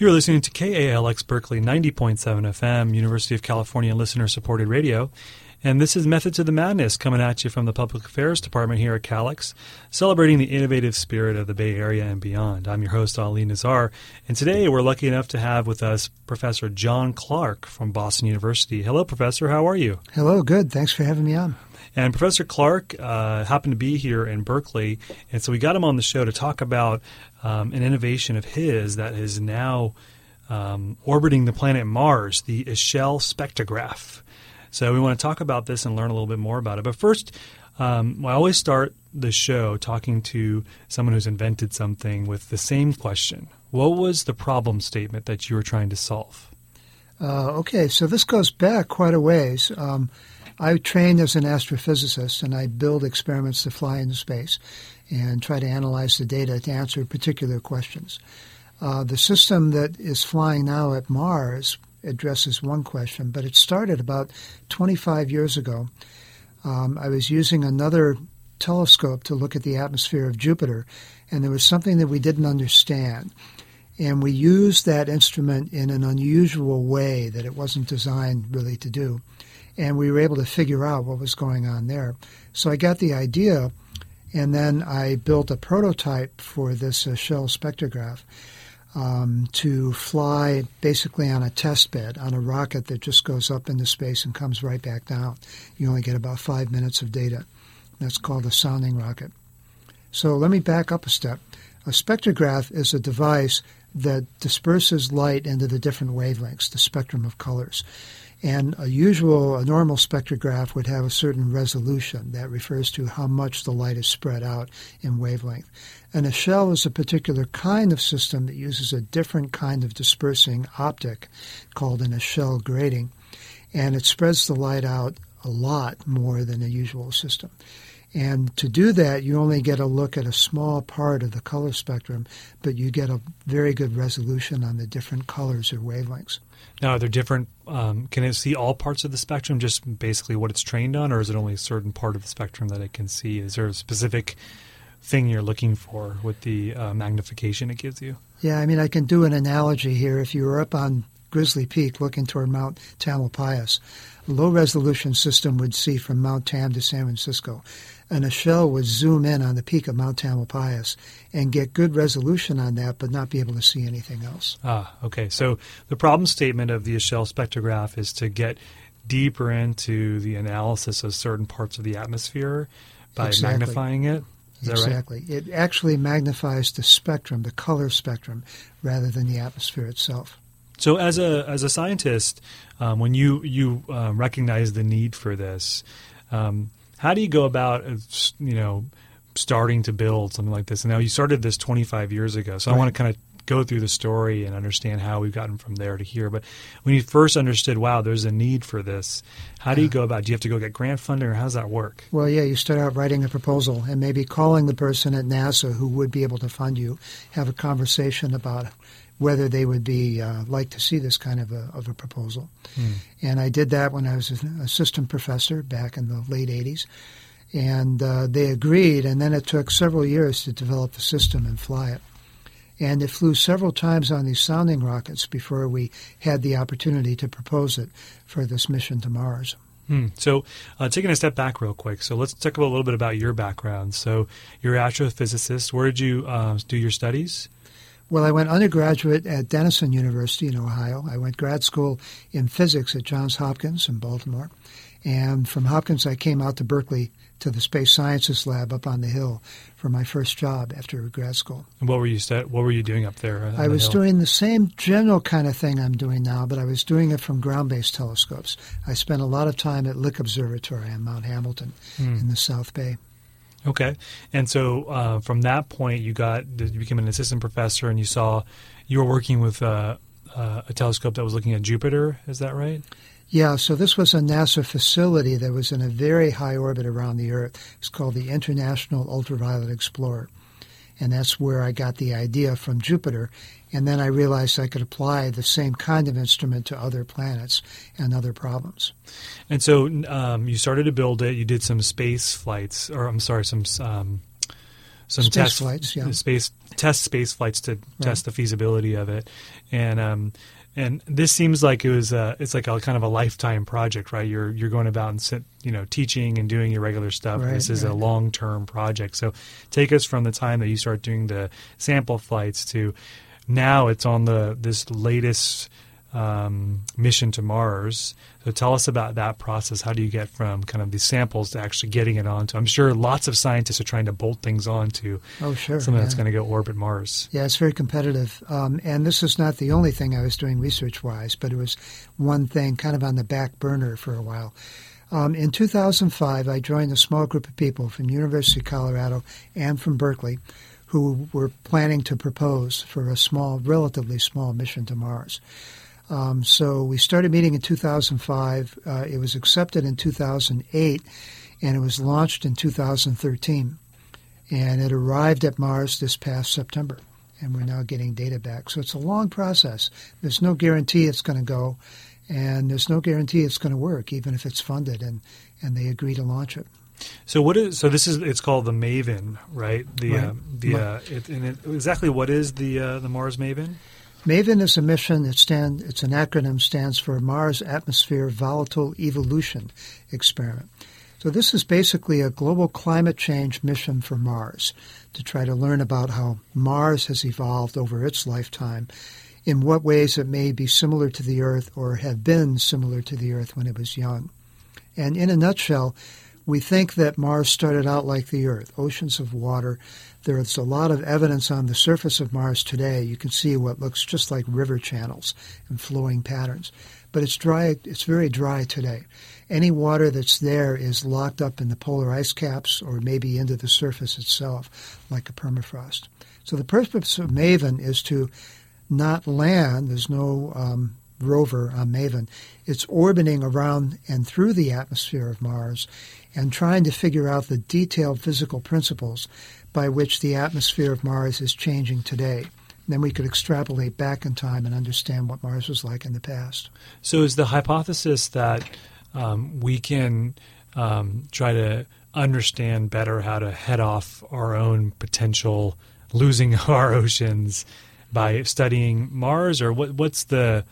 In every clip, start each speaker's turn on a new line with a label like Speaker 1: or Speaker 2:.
Speaker 1: You're listening to KALX Berkeley 90.7 FM, University of California listener supported radio. And this is Method to the Madness coming at you from the Public Affairs Department here at KALX, celebrating the innovative spirit of the Bay Area and beyond. I'm your host, Ali Nazar, and today we're lucky enough to have with us Professor John Clarke from Boston University. Hello, Professor. How are you?
Speaker 2: Hello, good. Thanks for having me on.
Speaker 1: And Professor Clarke uh, happened to be here in Berkeley, and so we got him on the show to talk about um, an innovation of his that is now um, orbiting the planet Mars, the Echelle spectrograph. So we want to talk about this and learn a little bit more about it. But first, um, I always start the show talking to someone who's invented something with the same question. What was the problem statement that you were trying to solve?
Speaker 2: Uh, okay, so this goes back quite a ways. Um, I trained as an astrophysicist, and I build experiments to fly into space and try to analyze the data to answer particular questions. Uh, the system that is flying now at Mars addresses one question, but it started about 25 years ago. Um, I was using another telescope to look at the atmosphere of Jupiter, and there was something that we didn't understand. And we used that instrument in an unusual way that it wasn't designed really to do. And we were able to figure out what was going on there. So I got the idea, and then I built a prototype for this uh, Echelle spectrograph um, to fly basically on a test bed on a rocket that just goes up into space and comes right back down. You only get about five minutes of data. That's called a sounding rocket. So let me back up a step. A spectrograph is a device that disperses light into the different wavelengths, the spectrum of colors. And a usual, a normal spectrograph would have a certain resolution that refers to how much the light is spread out in wavelength. And a Echelle is a particular kind of system that uses a different kind of dispersing optic called an Echelle grating. And it spreads the light out a lot more than a usual system. And to do that, you only get a look at a small part of the color spectrum, but you get a very good resolution on the different colors or wavelengths.
Speaker 1: Now, are there different? Um, can it see all parts of the spectrum, just basically what it's trained on, or is it only a certain part of the spectrum that it can see? Is there a specific thing you're looking for with the uh, magnification it gives you?
Speaker 2: Yeah, I mean, I can do an analogy here. If you were up on Grizzly Peak looking toward Mount Tamalpais, a low resolution system would see from Mount Tam to San Francisco and a Echelle would zoom in on the peak of Mount Tamalpais and get good resolution on that, but not be able to see anything else.
Speaker 1: Ah, okay. So the problem statement of the Echelle spectrograph is to get deeper into the analysis of certain parts of the atmosphere by
Speaker 2: exactly.
Speaker 1: magnifying it. Is
Speaker 2: exactly.
Speaker 1: Right?
Speaker 2: It actually magnifies the spectrum, the color spectrum, rather than the atmosphere itself.
Speaker 1: So, as a as a scientist, um, when you you uh, recognize the need for this, um, how do you go about, uh, you know, starting to build something like this? And now you started this 25 years ago, so right. I want to kind of go through the story and understand how we've gotten from there to here. But when you first understood, wow, there's a need for this, how do you go about? It? Do you have to go get grant funding, or how does that work?
Speaker 2: Well, yeah, you start out writing a proposal and maybe calling the person at NASA who would be able to fund you, have a conversation about whether they would be uh, like to see this kind of a, of a proposal. Hmm. And I did that when I was an assistant professor back in the late 80s. And uh, they agreed, and then it took several years to develop the system and fly it. And it flew several times on these sounding rockets before we had the opportunity to propose it for this mission to Mars.
Speaker 1: Hmm. So, uh, taking a step back real quick, so let's talk a little bit about your background. So, you're an astrophysicist. Where did you uh, do your studies?
Speaker 2: Well, I went undergraduate at Denison University in Ohio. I went grad school in physics at Johns Hopkins in Baltimore. And from Hopkins, I came out to Berkeley to the Space Sciences Lab up on the hill for my first job after grad school.
Speaker 1: And what were you st- What were you doing up there?
Speaker 2: I was doing the same general kind of thing I'm doing now, but I was doing it from ground-based telescopes. I spent a lot of time at Lick Observatory on Mount Hamilton hmm. in the South Bay.
Speaker 1: Okay, and so uh, from that point, you got you became an assistant professor, and you saw you were working with uh, uh, a telescope that was looking at Jupiter. Is that right?
Speaker 2: Yeah. So this was a NASA facility that was in a very high orbit around the Earth. It's called the International Ultraviolet Explorer, and that's where I got the idea from Jupiter. And then I realized I could apply the same kind of instrument to other planets and other problems.
Speaker 1: And so um, you started to build it. You did some space flights, or I'm sorry, some um, some
Speaker 2: Space
Speaker 1: test
Speaker 2: flights, yeah.
Speaker 1: space test space flights to test the feasibility of it, and um, and this seems like it was a, it's like a kind of a lifetime project, right? You're you're going about and sit, you know teaching and doing your regular stuff.
Speaker 2: Right,
Speaker 1: this is a long term project. So take us from the time that you start doing the sample flights to now it's on the this latest um, mission to Mars. So tell us about that process. How do you get from kind of these samples to actually getting it onto? I'm sure lots of scientists are trying to bolt things onto
Speaker 2: Oh, sure.
Speaker 1: something that's going to go orbit Mars.
Speaker 2: Yeah, it's very competitive. Um, and this is not the only thing I was doing research wise, but it was one thing kind of on the back burner for a while. Um, in 2005, I joined a small group of people from University of Colorado and from Berkeley who were planning to propose for a small, relatively small mission to Mars. Um, so we started meeting in 2005. Uh, it was accepted in 2008, and it was launched in 2013 and it arrived at Mars this past September, and we're now getting data back. So it's a long process. There's no guarantee it's going to go, and there's no guarantee it's going to work, even if it's funded and, and they agree to launch it.
Speaker 1: So what is so this is it's called the Maven, right? The
Speaker 2: Right.
Speaker 1: Uh, the uh, it, and it, exactly what is the uh, the Mars Maven?
Speaker 2: MAVEN is a mission. It stand. It's an acronym. Stands for Mars Atmosphere Volatile Evolution Experiment. So this is basically a global climate change mission for Mars to try to learn about how Mars has evolved over its lifetime, in what ways it may be similar to the Earth or have been similar to the Earth when it was young. And in a nutshell, we think that Mars started out like the Earth, oceans of water. There's a lot of evidence on the surface of Mars today. You can see what looks just like river channels and flowing patterns. But it's dry, it's very dry today. Any water that's there is locked up in the polar ice caps or maybe into the surface itself, like a permafrost. So the purpose of MAVEN is to not land. There's no um, rover on MAVEN. It's orbiting around and through the atmosphere of Mars and trying to figure out the detailed physical principles by which the atmosphere of Mars is changing today. Then we could extrapolate back in time and understand what Mars was like in the past.
Speaker 1: So is the hypothesis that um, we can um, try to understand better how to head off our own potential losing our oceans by studying Mars, or what, what's the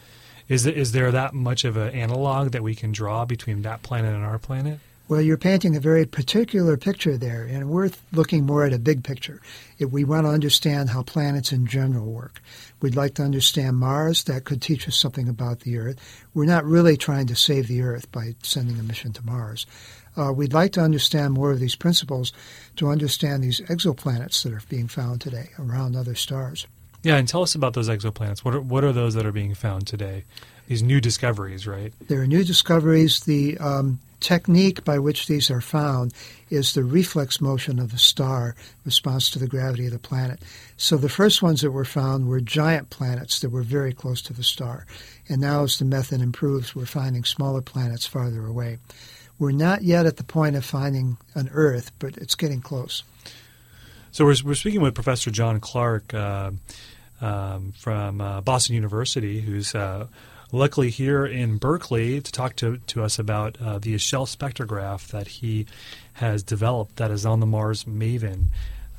Speaker 1: is is there that much of an analog that we can draw between that planet and our planet?
Speaker 2: Well, you're painting a very particular picture there, and we're looking more at a big picture. If we want to understand how planets in general work, we'd like to understand Mars. That could teach us something about the Earth. We're not really trying to save the Earth by sending a mission to Mars. Uh, we'd like to understand more of these principles to understand these exoplanets that are being found today around other stars.
Speaker 1: Yeah, and tell us about those exoplanets. What are what are those that are being found today? These new discoveries, right?
Speaker 2: There are new discoveries. The um, technique by which these are found is the reflex motion of the star response to the gravity of the planet. So the first ones that were found were giant planets that were very close to the star. And now as the method improves, we're finding smaller planets farther away. We're not yet at the point of finding an Earth, but it's getting close.
Speaker 1: So we're, we're speaking with Professor John Clarke uh, um, from uh, Boston University, who's uh, luckily here in Berkeley to talk to, to us about uh, the Echelle spectrograph that he has developed that is on the Mars Maven.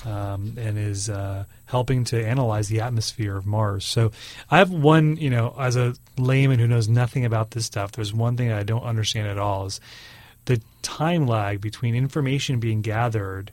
Speaker 1: Um, and is uh, helping to analyze the atmosphere of Mars. So, I have one, you know, as a layman who knows nothing about this stuff, there's one thing I don't understand at all is the time lag between information being gathered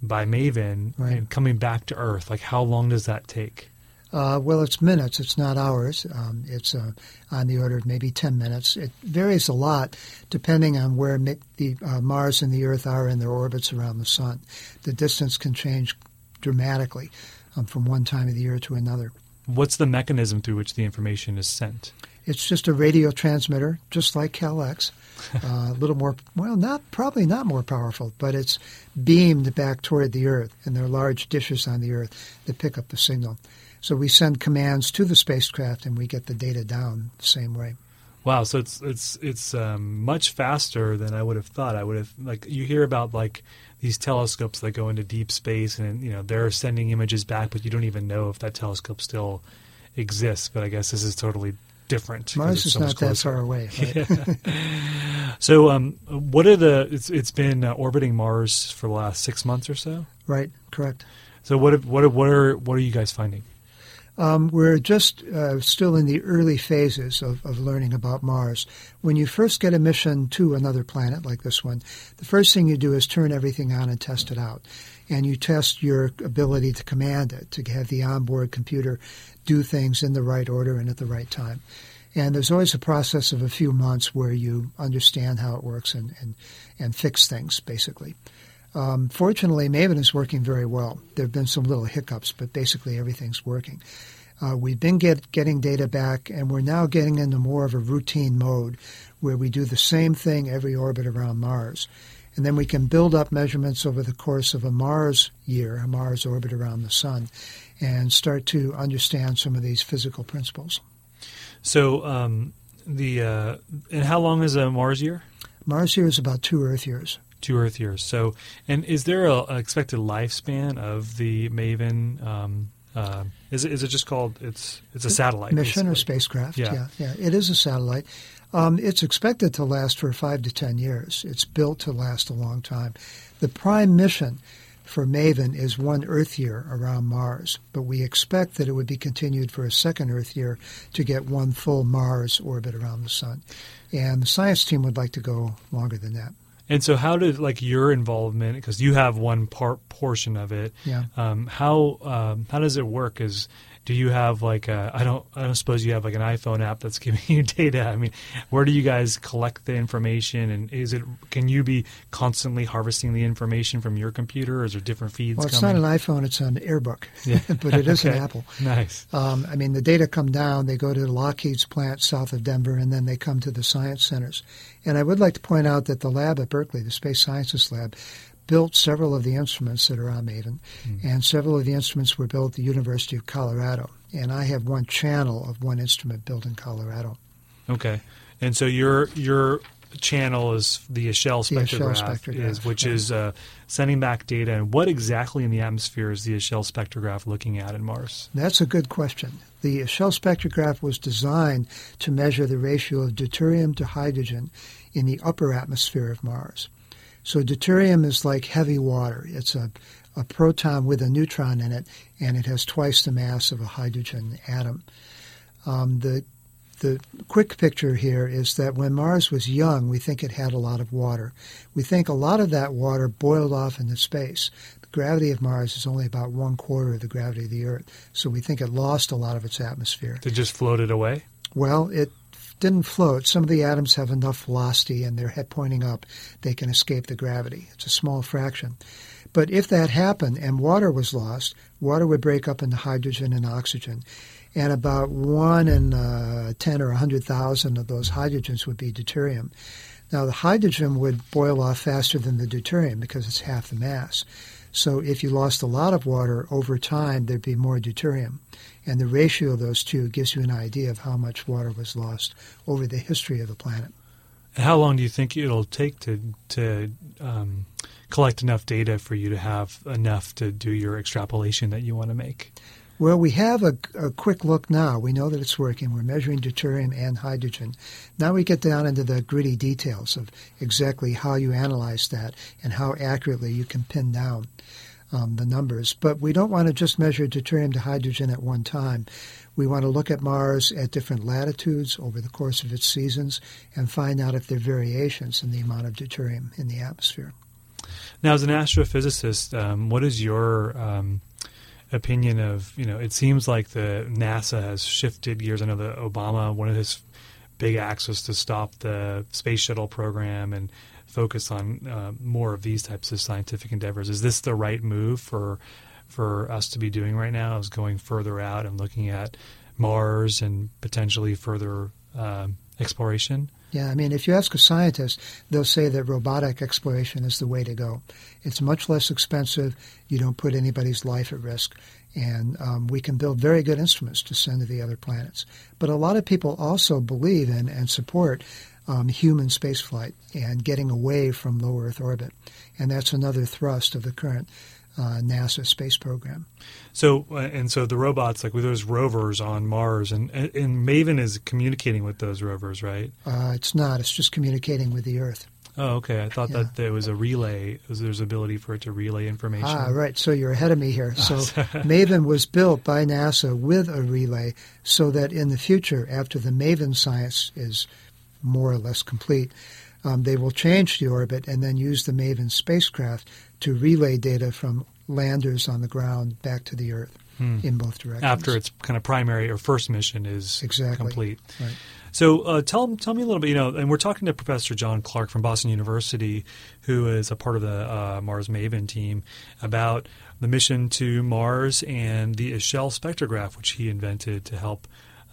Speaker 1: by Maven
Speaker 2: Right.
Speaker 1: and coming back to Earth. Like, how long does that take?
Speaker 2: Uh, well, it's minutes. It's not hours. Um, it's uh, on the order of maybe 10 minutes. It varies a lot depending on where mi- the uh, Mars and the Earth are in their orbits around the Sun. The distance can change dramatically um, from one time of the year to another.
Speaker 1: What's the mechanism through which the information is sent?
Speaker 2: It's just a radio transmitter, just like CalX. Uh, a little more, well, not probably not more powerful, but it's beamed back toward the Earth, and there are large dishes on the Earth that pick up the signal. So we send commands to the spacecraft, and we get the data down the same way.
Speaker 1: Wow, so it's it's it's um, much faster than I would have thought. I would have like you hear about like these telescopes that go into deep space and you know they're sending images back, but you don't even know if that telescope still exists. But I guess this is totally different.
Speaker 2: Mars is
Speaker 1: so
Speaker 2: not that far away. Right?
Speaker 1: So, um, what are the? It's it's been uh, orbiting Mars for the last six months or so.
Speaker 2: Right, correct.
Speaker 1: So what what what are what are you guys finding?
Speaker 2: Um, we're just uh, still in the early phases of, of learning about Mars. When you first get a mission to another planet like this one, the first thing you do is turn everything on and test it out. And you test your ability to command it, to have the onboard computer do things in the right order and at the right time. And there's always a process of a few months where you understand how it works and, and, and fix things, basically. Um, fortunately, Maven is working very well. There have been some little hiccups, but basically everything's working. Uh, we've been get, getting data back, and we're now getting into more of a routine mode where we do the same thing every orbit around Mars. And then we can build up measurements over the course of a Mars year, a Mars orbit around the Sun, and start to understand some of these physical principles.
Speaker 1: So, um, the uh, and how long is a Mars year?
Speaker 2: Mars year is about two Earth years
Speaker 1: two Earth years. So, and is there a, a expected lifespan of the Maven? Um, uh, is it is it just called it's it's a satellite
Speaker 2: mission basically. or spacecraft? Yeah. yeah, yeah, it is a satellite. Um, it's expected to last for five to ten years. It's built to last a long time. The prime mission for Maven is one Earth year around Mars, but we expect that it would be continued for a second Earth year to get one full Mars orbit around the Sun. And the science team would like to go longer than that.
Speaker 1: And so, how did like your involvement? Because you have one part portion of it.
Speaker 2: Yeah.
Speaker 1: Um, how um, how does it work? Is do you have like I don't I don't suppose you have like an iPhone app that's giving you data. I mean, where do you guys collect the information, and is it can you be constantly harvesting the information from your computer, or is there different feeds?
Speaker 2: Well, it's
Speaker 1: coming?
Speaker 2: not an iPhone; it's an AirBook, yeah. but it is
Speaker 1: okay.
Speaker 2: an Apple.
Speaker 1: Nice.
Speaker 2: Um, I mean, the data come down. They go to Lockheed's plant south of Denver, and then they come to the science centers. And I would like to point out that the lab at Berkeley, the Space Sciences Lab, built several of the instruments that are on Maven, mm. and several of the instruments were built at the University of Colorado. And I have one channel of one instrument built in Colorado.
Speaker 1: Okay, and so your your channel is the Echelle spectrograph,
Speaker 2: spectrograph
Speaker 1: is, which is uh, sending back data. And what exactly in the atmosphere is the Echelle spectrograph looking at in Mars?
Speaker 2: That's a good question. The Echelle spectrograph was designed to measure the ratio of deuterium to hydrogen in the upper atmosphere of Mars. So deuterium is like heavy water. It's a, a proton with a neutron in it, and it has twice the mass of a hydrogen atom. Um, the the quick picture here is that when Mars was young, we think it had a lot of water. We think a lot of that water boiled off into space. The gravity of Mars is only about one quarter of the gravity of the Earth, so we think it lost a lot of its atmosphere.
Speaker 1: It just floated away?
Speaker 2: Well, it didn't float, some of the atoms have enough velocity and their head pointing up, they can escape the gravity. It's a small fraction. But if that happened and water was lost, water would break up into hydrogen and oxygen. And about 1 in uh, 10 or 100,000 of those hydrogens would be deuterium. Now, the hydrogen would boil off faster than the deuterium because it's half the mass. So if you lost a lot of water over time, there'd be more deuterium. And the ratio of those two gives you an idea of how much water was lost over the history of the planet.
Speaker 1: How long do you think it'll take to to um, collect enough data for you to have enough to do your extrapolation that you want to make?
Speaker 2: Well, we have a, a, quick look now. We know that it's working. We're measuring deuterium and hydrogen. Now we get down into the gritty details of exactly how you analyze that and how accurately you can pin down um, the numbers. But we don't want to just measure deuterium to hydrogen at one time. We want to look at Mars at different latitudes over the course of its seasons and find out if there are variations in the amount of deuterium in the atmosphere.
Speaker 1: Now, as an astrophysicist, um, what is your um, opinion of you know? It seems like the NASA has shifted gears. I know that Obama, one of his big acts was to stop the space shuttle program and focus on uh, more of these types of scientific endeavors. Is this the right move for for us to be doing right now? Is going further out and looking at Mars and potentially further uh, exploration?
Speaker 2: Yeah, I mean, if you ask a scientist, they'll say that robotic exploration is the way to go. It's much less expensive. You don't put anybody's life at risk. And um, we can build very good instruments to send to the other planets. But a lot of people also believe in and support um, human spaceflight and getting away from low Earth orbit. And that's another thrust of the current uh, NASA space program.
Speaker 1: So, uh, and so the robots, like with those rovers on Mars, and, and Maven is communicating with those rovers, right?
Speaker 2: Uh, it's not. It's just communicating with the Earth.
Speaker 1: Oh, okay. I thought
Speaker 2: Yeah.
Speaker 1: that there was a relay. There's ability for it to relay information.
Speaker 2: Ah, right. So you're ahead of me here. So MAVEN was built by NASA with a relay so that in the future, after the MAVEN science is more or less complete, um, they will change the orbit and then use the MAVEN spacecraft to relay data from landers on the ground back to the Earth in both directions.
Speaker 1: After its kind of primary or first mission is
Speaker 2: Exactly.
Speaker 1: complete.
Speaker 2: Right.
Speaker 1: So uh, tell tell me a little bit. You know, and we're talking to Professor John Clarke from Boston University, who is a part of the uh, Mars Maven team, about the mission to Mars and the Echelle spectrograph, which he invented to help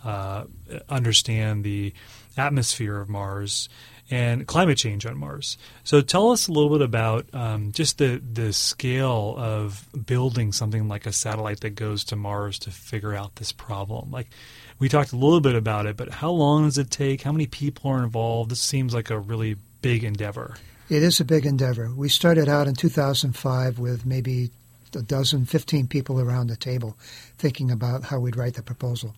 Speaker 1: uh, understand the atmosphere of Mars and climate change on Mars. So tell us a little bit about um, just the the scale of building something like a satellite that goes to Mars to figure out this problem. Like we talked a little bit about it, but how long does it take? How many people are involved? This seems like a really big endeavor.
Speaker 2: It is a big endeavor. We started out in 2005 with maybe a dozen, 15 people around the table thinking about how we'd write the proposal.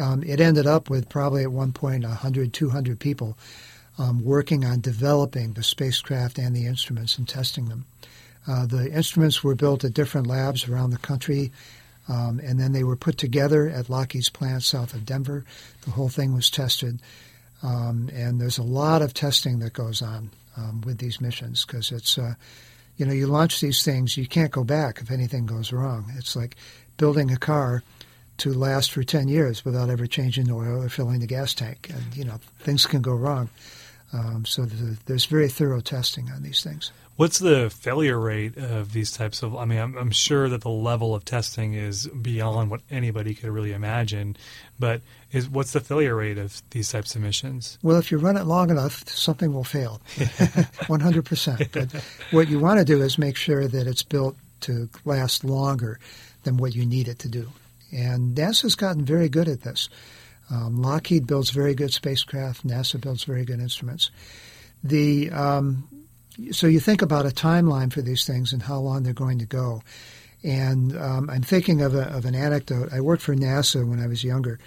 Speaker 2: Um, it ended up with probably at one point 100, 200 people um, working on developing the spacecraft and the instruments and testing them. Uh, the instruments were built at different labs around the country, um, and then they were put together at Lockheed's plant south of Denver. The whole thing was tested. Um, and there's a lot of testing that goes on um, with these missions because it's, uh, you know, you launch these things, you can't go back if anything goes wrong. It's like building a car to last for 10 years without ever changing the oil or filling the gas tank. And, you know, things can go wrong. Um, so there's, there's very thorough testing on these things.
Speaker 1: What's the failure rate of these types of? I mean, I'm, I'm sure that the level of testing is beyond what anybody could really imagine, but is what's the failure rate of these types of missions?
Speaker 2: Well, if you run it long enough, something will fail, 100%. But what you want to do is make sure that it's built to last longer than what you need it to do. And NASA's gotten very good at this. Um, Lockheed builds very good spacecraft. NASA builds very good instruments. The um, so you think about a timeline for these things and how long they're going to go. And um, I'm thinking of, a, of an anecdote. I worked for NASA when I was younger,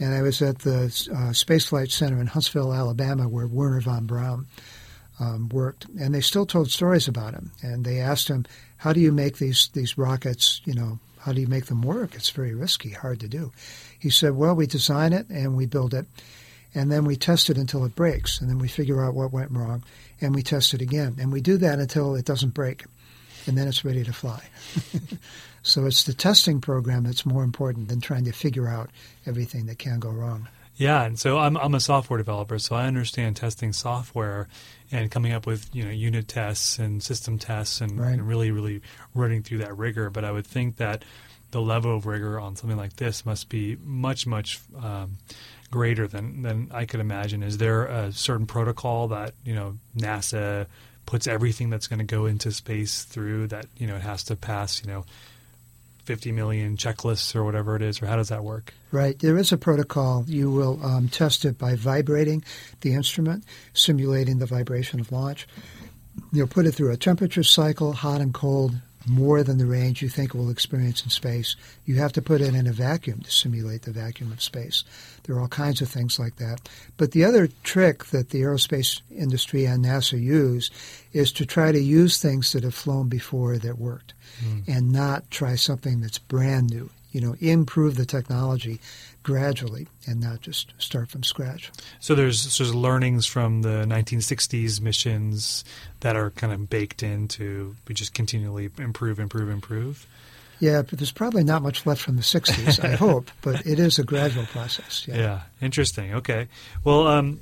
Speaker 2: and I was at the uh, Space Flight Center in Huntsville, Alabama, where Werner von Braun um, worked. And they still told stories about him. And they asked him, "How do you make these these rockets? You know, how do you make them work? It's very risky, hard to do." He said, "Well, we design it and we build it." and then we test it until it breaks, and then we figure out what went wrong, and we test it again, and we do that until it doesn't break, and then it's ready to fly. so it's the testing program that's more important than trying to figure out everything that can go wrong.
Speaker 1: Yeah, and so I'm I'm a software developer, so I understand testing software and coming up with you know unit tests and system tests and,
Speaker 2: Right.
Speaker 1: and really really running through that rigor. But I would think that the level of rigor on something like this must be much much um, greater than than I could imagine. Is there a certain protocol that you know NASA puts everything that's going to go into space through that you know it has to pass you know 50 million checklists or whatever it is, or how does that work?
Speaker 2: Right. There is a protocol. You will um, test it by vibrating the instrument, simulating the vibration of launch. You'll put it through a temperature cycle, hot and cold, more than the range you think it will experience in space. You have to put it in a vacuum to simulate the vacuum of space. There are all kinds of things like that. But the other trick that the aerospace industry and NASA use is to try to use things that have flown before that worked hmm. and not try something that's brand new. You know, improve the technology gradually and not just start from scratch.
Speaker 1: So there's there's learnings from the 1960s missions that are kind of baked into we just continually improve, improve, improve.
Speaker 2: Yeah, but there's probably not much left from the 60s, I hope, but it is a gradual process. Yeah.
Speaker 1: Yeah, interesting. Okay, well, um,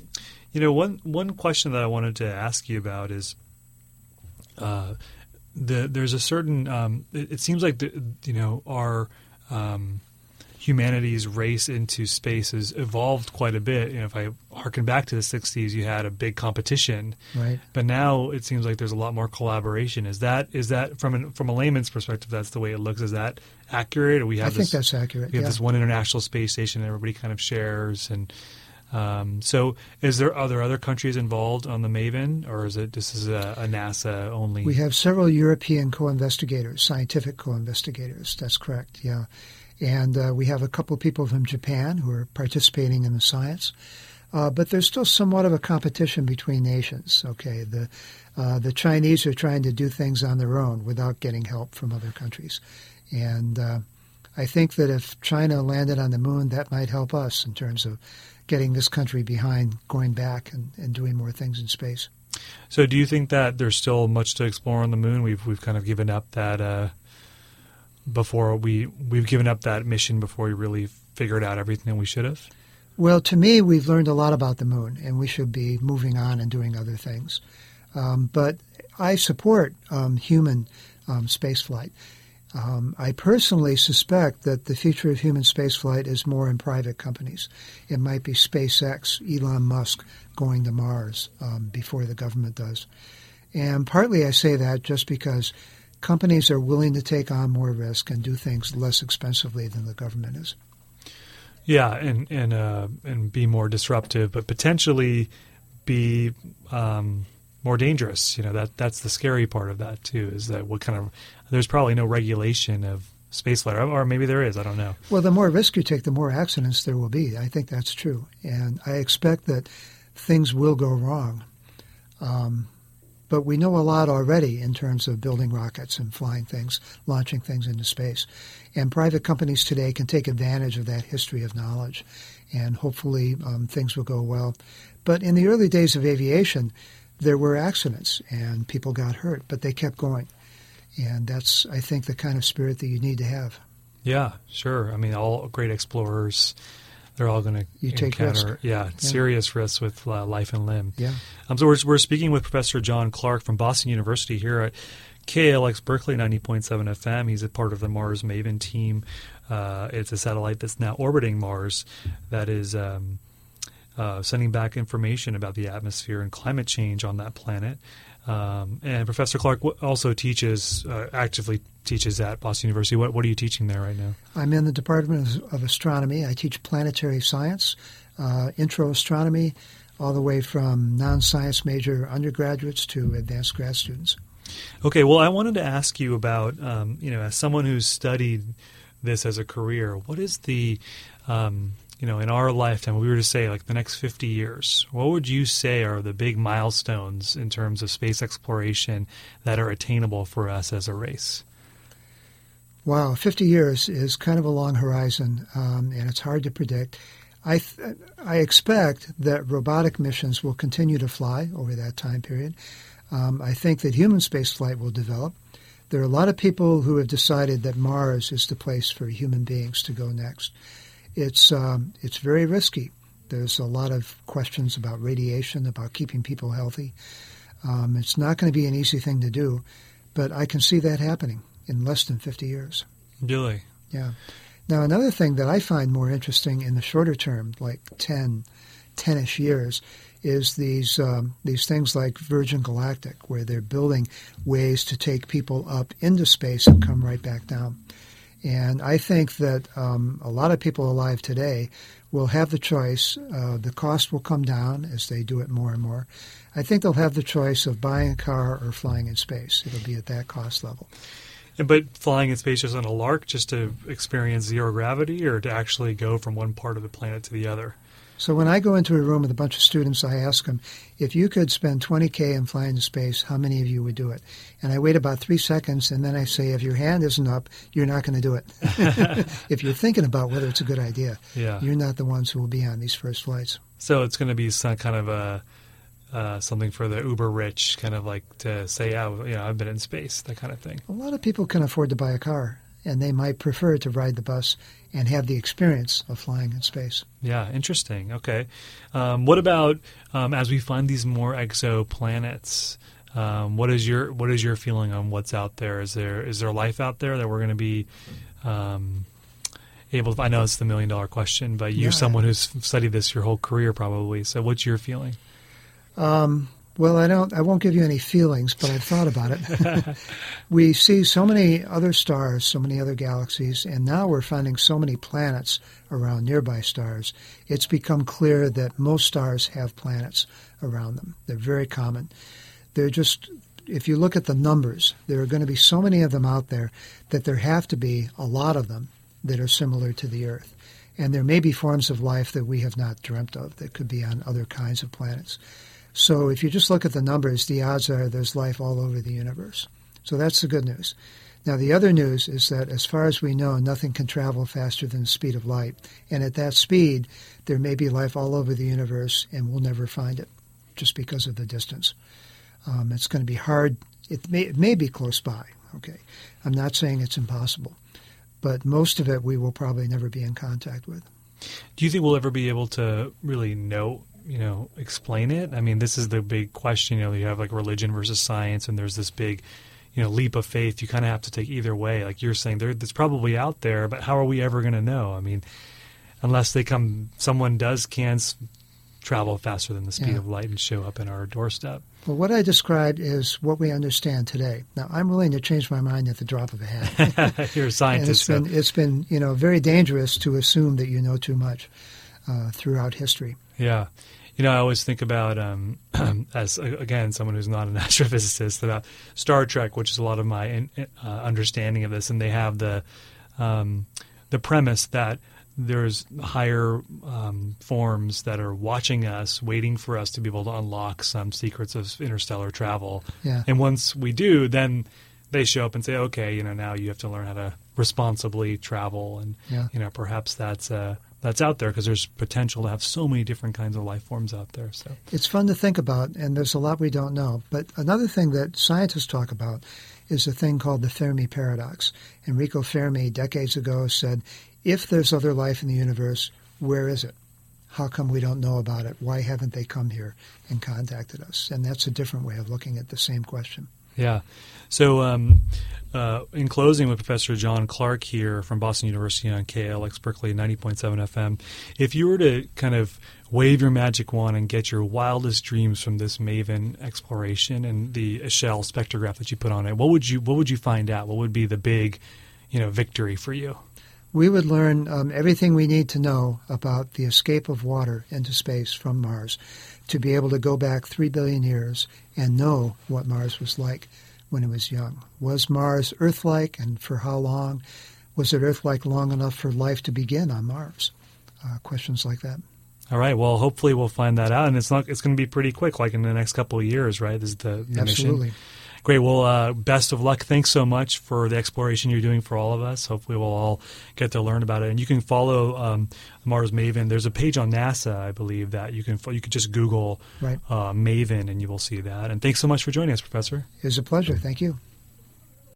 Speaker 1: you know, one one question that I wanted to ask you about is, uh, the there's a certain um, it, it seems like the, you know our um, humanity's race into space has evolved quite a bit. You know, if I harken back to the '60s, you had a big competition.
Speaker 2: Right.
Speaker 1: But now it seems like there's a lot more collaboration. Is that is that from an, from a layman's perspective? That's the way it looks. Is that accurate? Or we
Speaker 2: I
Speaker 1: have
Speaker 2: think
Speaker 1: this,
Speaker 2: that's accurate.
Speaker 1: we have
Speaker 2: yeah.
Speaker 1: this one international space station that everybody kind of shares. And um, so, is there are there other countries involved on the Maven, or is it this is a, a NASA only?
Speaker 2: We have several European co-investigators, scientific co-investigators. That's correct. Yeah, and uh, we have a couple of people from Japan who are participating in the science. Uh, but there's still somewhat of a competition between nations. Okay, the uh, the Chinese are trying to do things on their own without getting help from other countries, and uh, I think that if China landed on the moon, that might help us in terms of getting this country behind going back and, and doing more things in space.
Speaker 1: So, do you think that there's still much to explore on the moon? We've we've kind of given up that uh, before we we've given up that mission before we really figured out everything we should have.
Speaker 2: Well, to me, we've learned a lot about the moon, and we should be moving on and doing other things. Um, but I support um, human um, spaceflight. Um, I personally suspect that the future of human spaceflight is more in private companies. It might be SpaceX, Elon Musk going to Mars um, before the government does. And partly I say that just because companies are willing to take on more risk and do things less expensively than the government is.
Speaker 1: Yeah, and and uh, and be more disruptive, but potentially be um, more dangerous. You know that that's the scary part of that too. Is that what kind of there's probably no regulation of spaceflight, or maybe there is. I don't know.
Speaker 2: Well, the more risk you take, the more accidents there will be. I think that's true, and I expect that things will go wrong. Um, but we know a lot already in terms of building rockets and flying things, launching things into space. And private companies today can take advantage of that history of knowledge, and hopefully um, things will go well. But in the early days of aviation, there were accidents and people got hurt, but they kept going. And that's, I think, the kind of spirit that you need to have.
Speaker 1: Yeah, sure. I mean, all great explorers they're all going to
Speaker 2: you take
Speaker 1: encounter
Speaker 2: risk.
Speaker 1: Yeah, yeah, serious risks with uh, life and limb.
Speaker 2: Yeah.
Speaker 1: Um, so we're, we're speaking with Professor John Clarke from Boston University here at KALX Berkeley 90.7 FM. He's a part of the Mars Maven team. Uh, it's a satellite that's now orbiting Mars that is um, uh, sending back information about the atmosphere and climate change on that planet. Um, and Professor Clarke also teaches, uh, actively teaches at Boston University. What, what are you teaching there right now?
Speaker 2: I'm in the Department of Astronomy. I teach planetary science, uh, intro astronomy, all the way from non science major undergraduates to advanced grad students.
Speaker 1: Okay, well, I wanted to ask you about, um, you know, as someone who's studied this as a career, what is the um, you know, in our lifetime, we were to say like the next 50 years, what would you say are the big milestones in terms of space exploration that are attainable for us as a race?
Speaker 2: Wow, 50 years is kind of a long horizon, um, and it's hard to predict. I, th- I expect that robotic missions will continue to fly over that time period. Um, I think that human spaceflight will develop. There are a lot of people who have decided that Mars is the place for human beings to go next. It's um, it's very risky. There's a lot of questions about radiation, about keeping people healthy. Um, it's not going to be an easy thing to do, but I can see that happening in less than 50 years.
Speaker 1: Really?
Speaker 2: Yeah. Now, another thing that I find more interesting in the shorter term, like 10, 10-ish years, is these um, these things like Virgin Galactic, where they're building ways to take people up into space and come right back down. And I think that um, a lot of people alive today will have the choice. Uh, the cost will come down as they do it more and more. I think they'll have the choice of buying a car or flying in space. It'll be at that cost level.
Speaker 1: But flying in space just on a lark, just to experience zero gravity, or to actually go from one part of the planet to the other?
Speaker 2: So when I go into a room with a bunch of students, I ask them, if you could spend 20K and fly into space, how many of you would do it? And I wait about three seconds, and then I say, if your hand isn't up, you're not going to do it. if you're thinking about whether it's a good idea,
Speaker 1: yeah.
Speaker 2: you're not the ones who will be on these first flights.
Speaker 1: So it's going to be some kind of a uh, something for the uber rich, kind of like to say, "Oh, you know, I've been in space," that kind of thing.
Speaker 2: A lot of people can afford to buy a car, and they might prefer to ride the bus and have the experience of flying in space.
Speaker 1: Yeah, interesting. Okay, um, what about um, as we find these more exoplanets? Um, what is your what is your feeling on what's out there? Is there is there life out there that we're going to be um, able? to I know it's the million dollar question, but you're
Speaker 2: Yeah.
Speaker 1: someone who's studied this your whole career, probably. So, what's your feeling?
Speaker 2: Um, well, I don't. I won't give you any feelings, but I've thought about it. we see so many other stars, so many other galaxies, and now we're finding so many planets around nearby stars. It's become clear that most stars have planets around them. They're very common. They're just. If you look at the numbers, there are going to be so many of them out there that there have to be a lot of them that are similar to the Earth. And there may be forms of life that we have not dreamt of that could be on other kinds of planets. So if you just look at the numbers, the odds are there's life all over the universe. So that's the good news. Now, the other news is that as far as we know, nothing can travel faster than the speed of light. And at that speed, there may be life all over the universe, and we'll never find it just because of the distance. Um, it's going to be hard. It may, it may be close by, okay? I'm not saying it's impossible, but most of it we will probably never be in contact with.
Speaker 1: Do you think we'll ever be able to really know, you know, explain it? I mean, this is the big question. You know, you have like religion versus science, and there's this big, you know, leap of faith. You kind of have to take either way. Like you're saying, there, it's probably out there, but how are we ever going to know? I mean, unless they come, someone does can travel faster than the speed
Speaker 2: Yeah.
Speaker 1: of light and show up in our doorstep.
Speaker 2: Well, what I described is what we understand today. Now, I'm willing to change my mind at the drop of a hat.
Speaker 1: you're a scientist.
Speaker 2: it's
Speaker 1: so-
Speaker 2: been it's been you know very dangerous to assume that you know too much uh, throughout history.
Speaker 1: Yeah. You know, I always think about, um, as again, someone who's not an astrophysicist, about Star Trek, which is a lot of my in, uh, understanding of this, and they have the um, the premise that there's higher um, forms that are watching us, waiting for us to be able to unlock some secrets of interstellar travel.
Speaker 2: Yeah.
Speaker 1: And once we do, then they show up and say, okay, you know, now you have to learn how to responsibly travel, and
Speaker 2: Yeah.
Speaker 1: you know, perhaps that's uh, that's out there because there's potential to have so many different kinds of life forms out there. So
Speaker 2: It's fun to think about, and there's a lot we don't know. But another thing that scientists talk about is a thing called the Fermi paradox. Enrico Fermi, decades ago, said, if there's other life in the universe, where is it? How come we don't know about it? Why haven't they come here and contacted us? And that's a different way of looking at the same question.
Speaker 1: Yeah. So um, uh, in closing, with Professor John Clarke here from Boston University on KALX Berkeley 90.7 FM, if you were to kind of wave your magic wand and get your wildest dreams from this Maven exploration and the Echelle spectrograph that you put on it, what would you what would you find out? What would be the big, you know, victory for you?
Speaker 2: We would learn um, everything we need to know about the escape of water into space from Mars to be able to go back three billion years and know what Mars was like when it was young. Was Mars Earth like and for how long? Was it Earth like long enough for life to begin on Mars? Uh, questions like that.
Speaker 1: All right. Well, hopefully we'll find that out, and it's not. It's going to be pretty quick, like in the next couple of years, right? Is the, the
Speaker 2: Absolutely.
Speaker 1: mission. Great. Well, uh, best of luck. Thanks so much for the exploration you're doing for all of us. Hopefully, we'll all get to learn about it. And you can follow um, Mars Maven. There's a page on NASA, I believe, that you can you could just Google
Speaker 2: Right.
Speaker 1: uh, Maven, and you will see that. And thanks so much for joining us, Professor.
Speaker 2: It was a pleasure. Thank you.